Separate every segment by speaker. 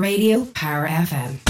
Speaker 1: radio, Power FM.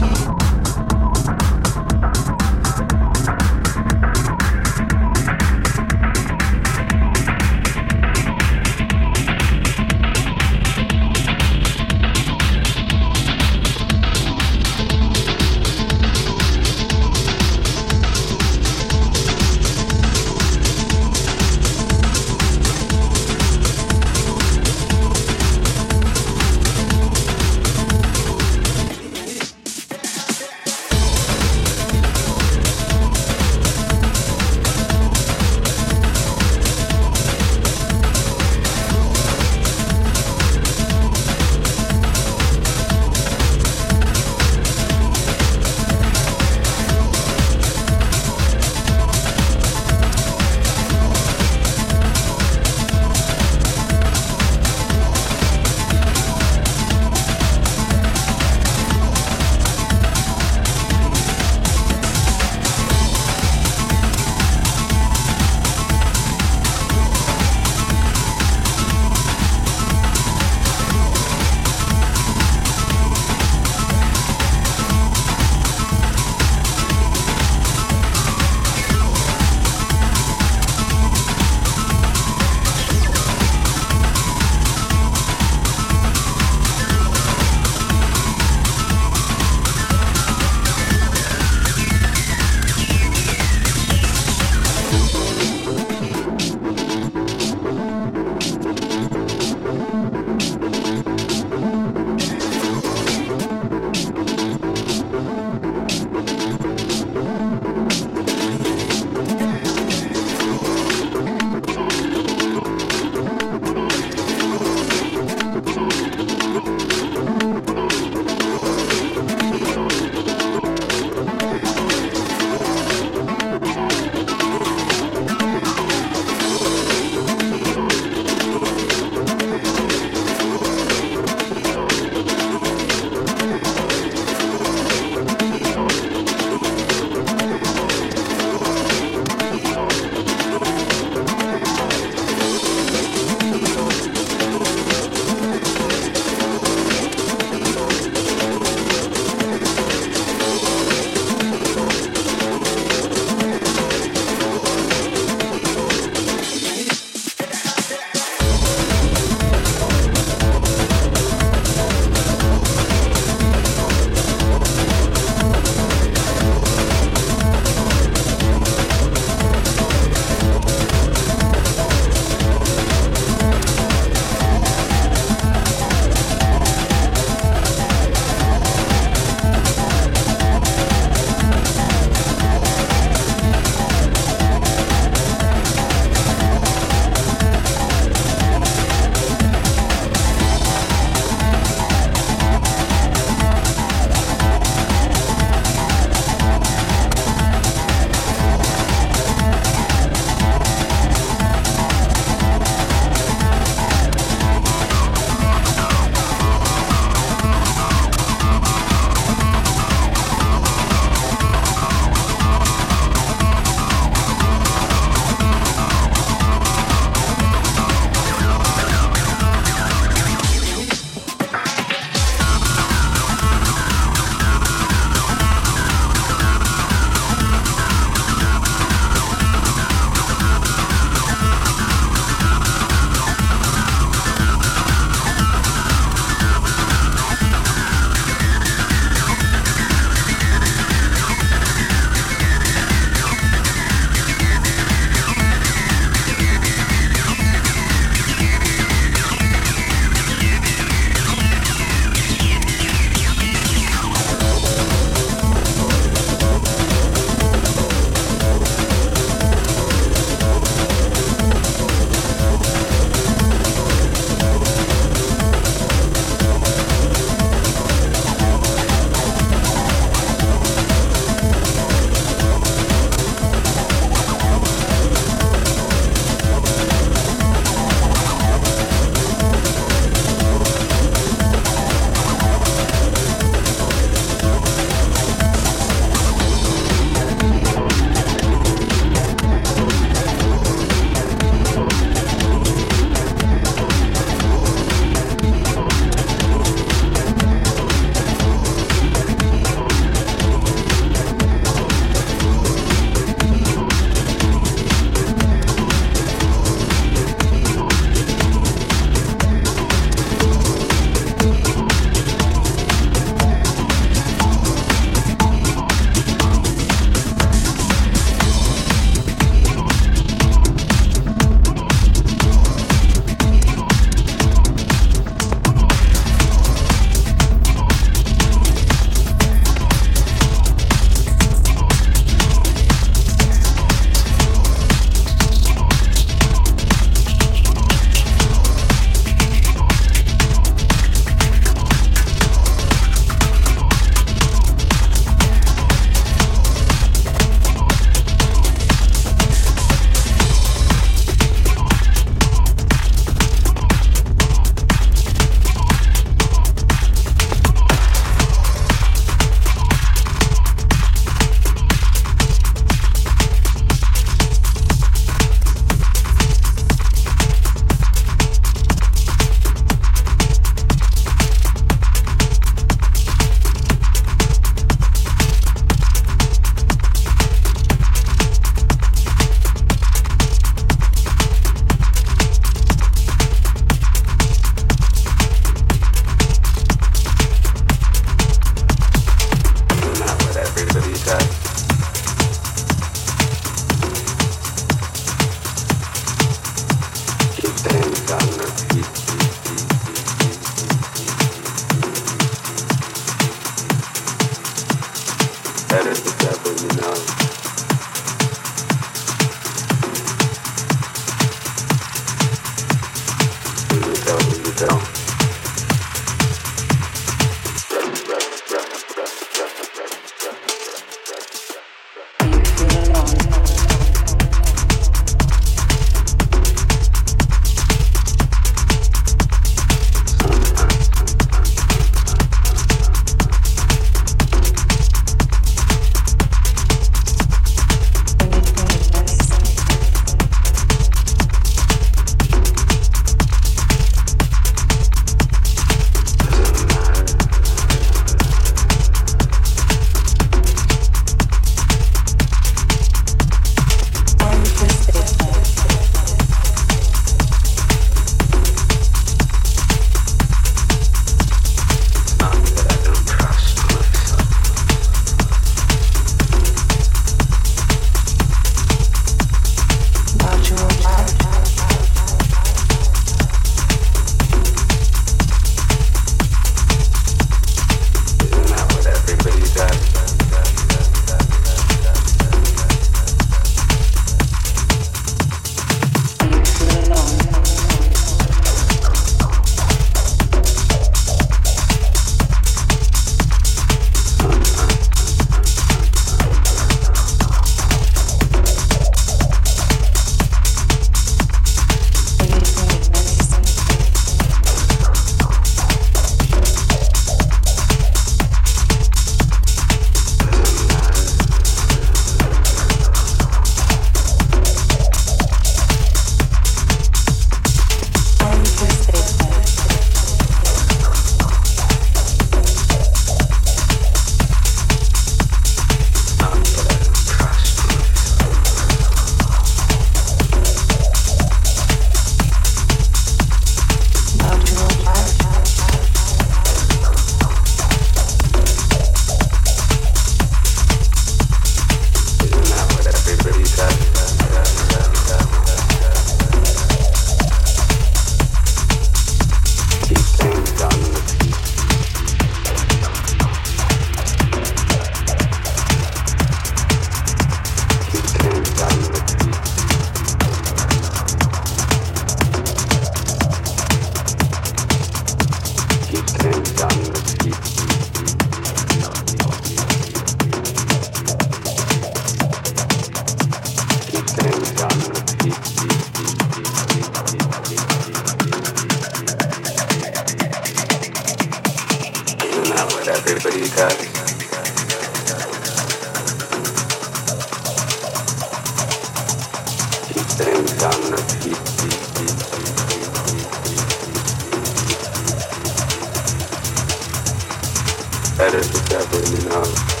Speaker 2: It's to travel in.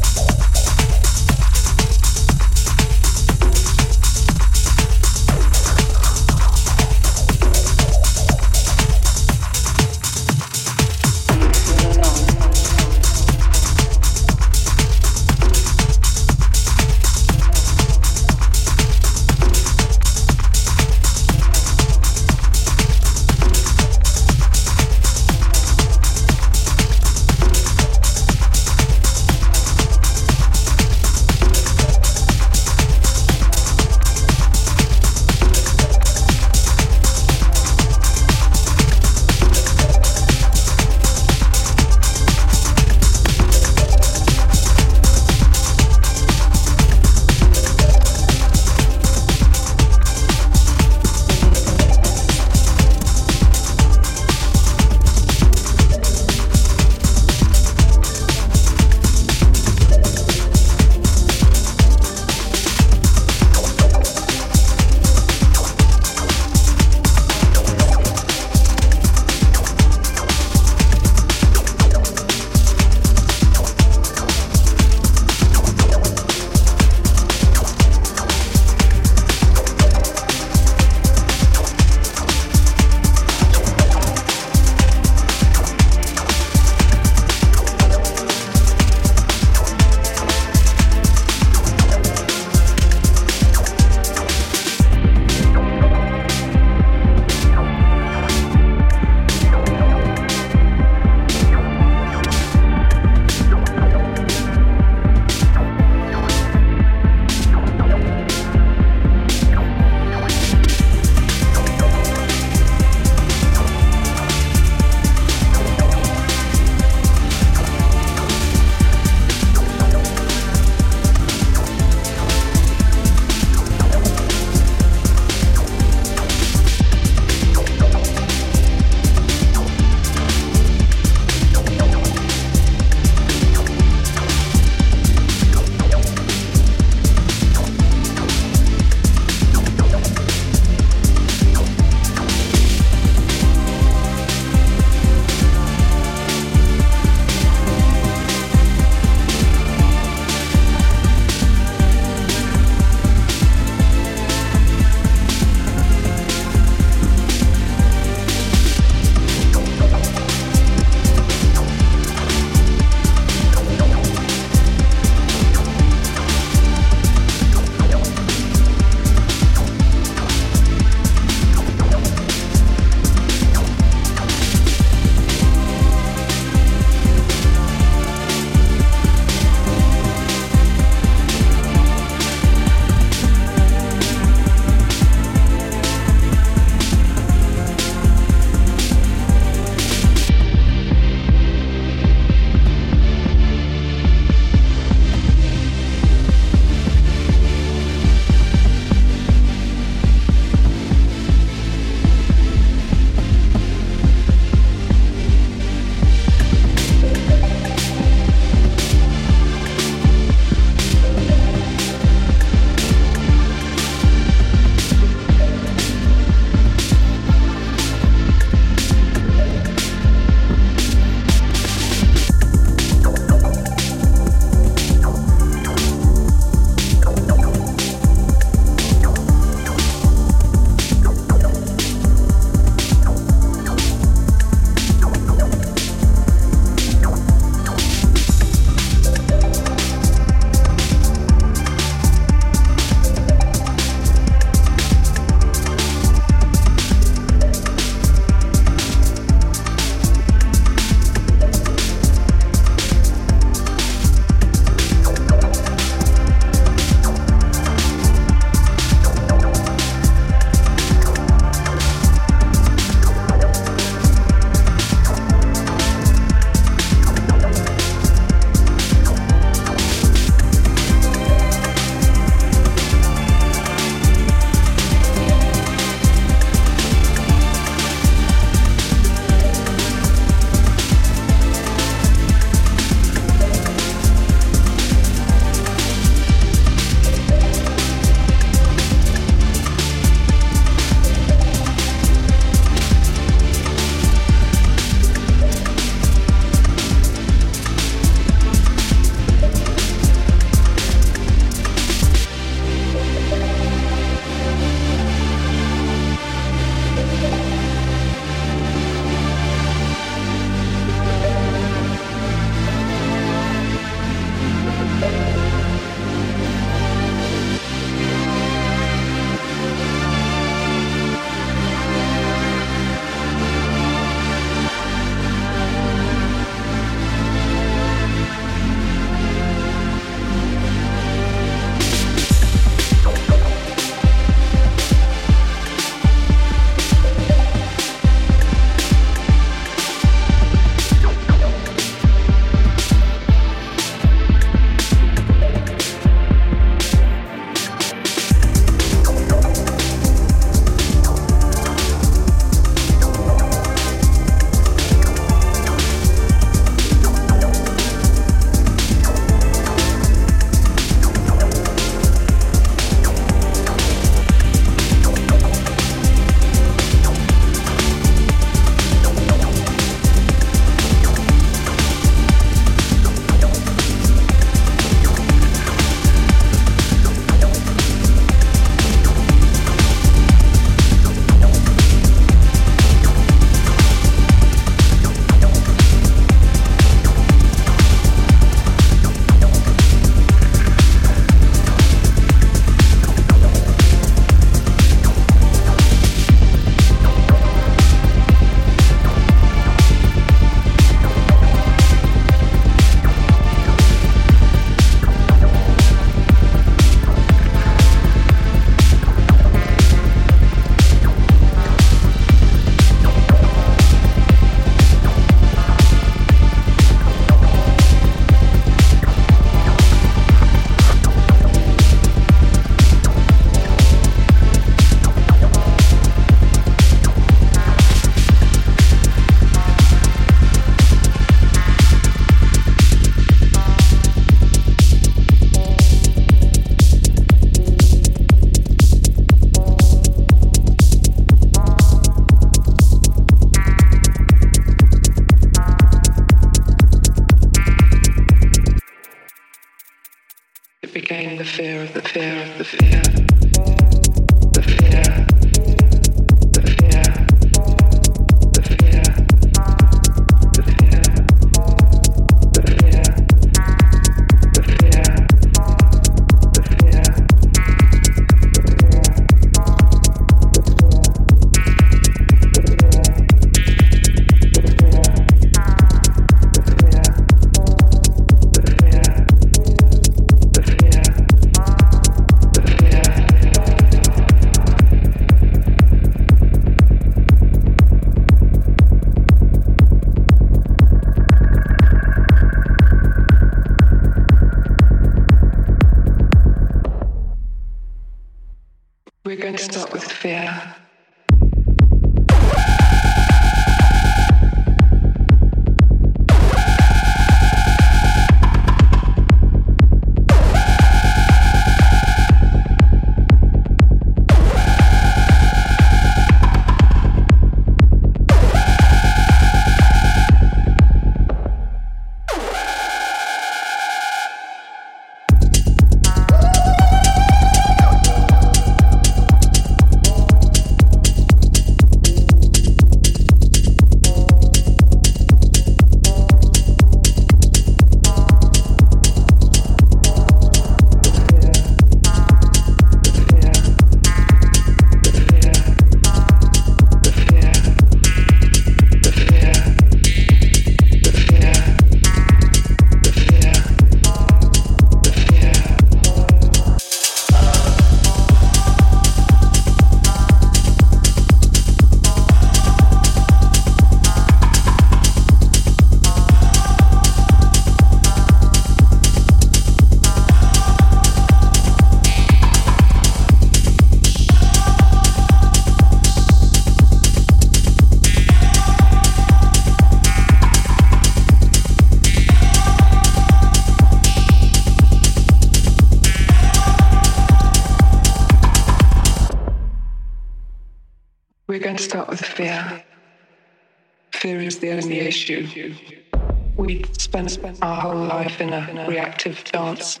Speaker 2: We spent our whole life in a reactive dance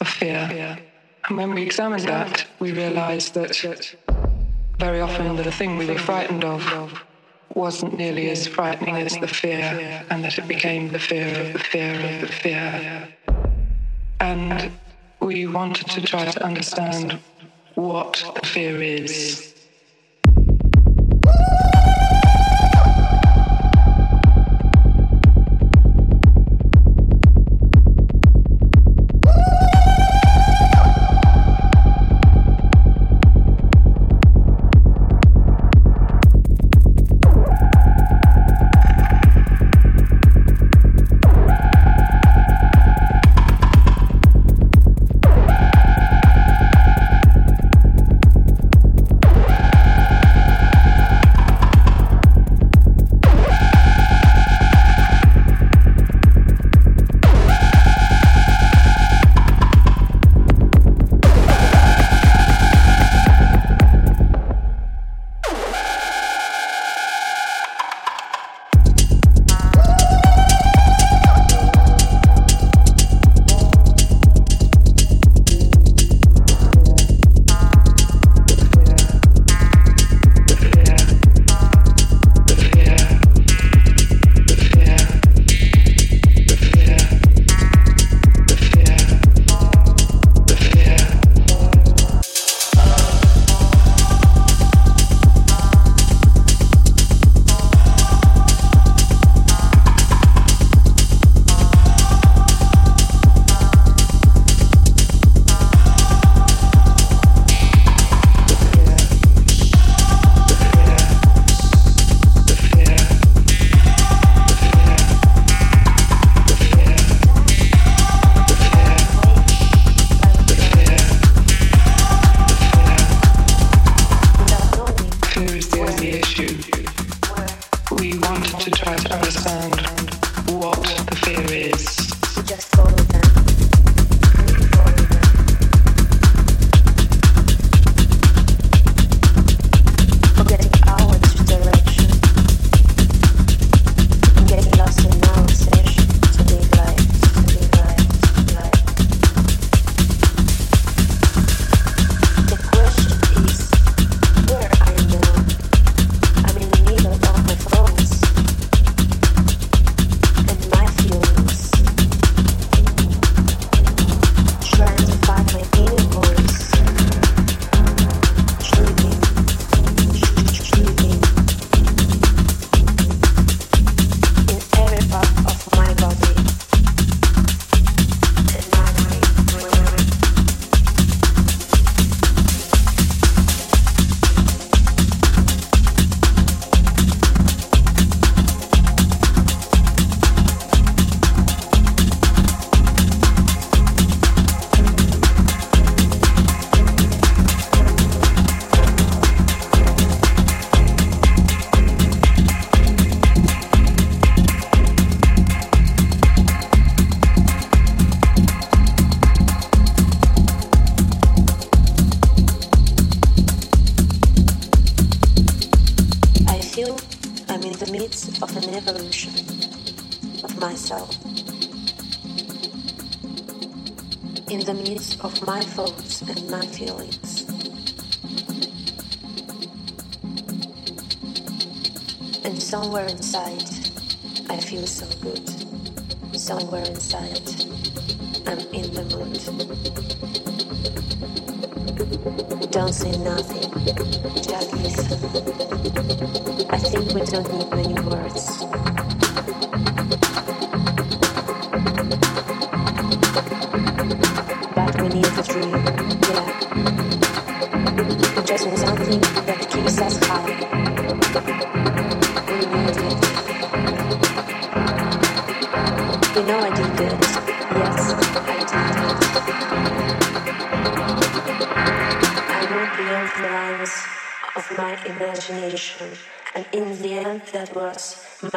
Speaker 2: of fear. And when we examined that, we realized that very often the thing we were frightened of wasn't nearly as frightening as the fear, and that it became the fear of the fear of the fear. And we wanted to try to understand what the fear is.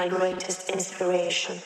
Speaker 3: My greatest inspiration.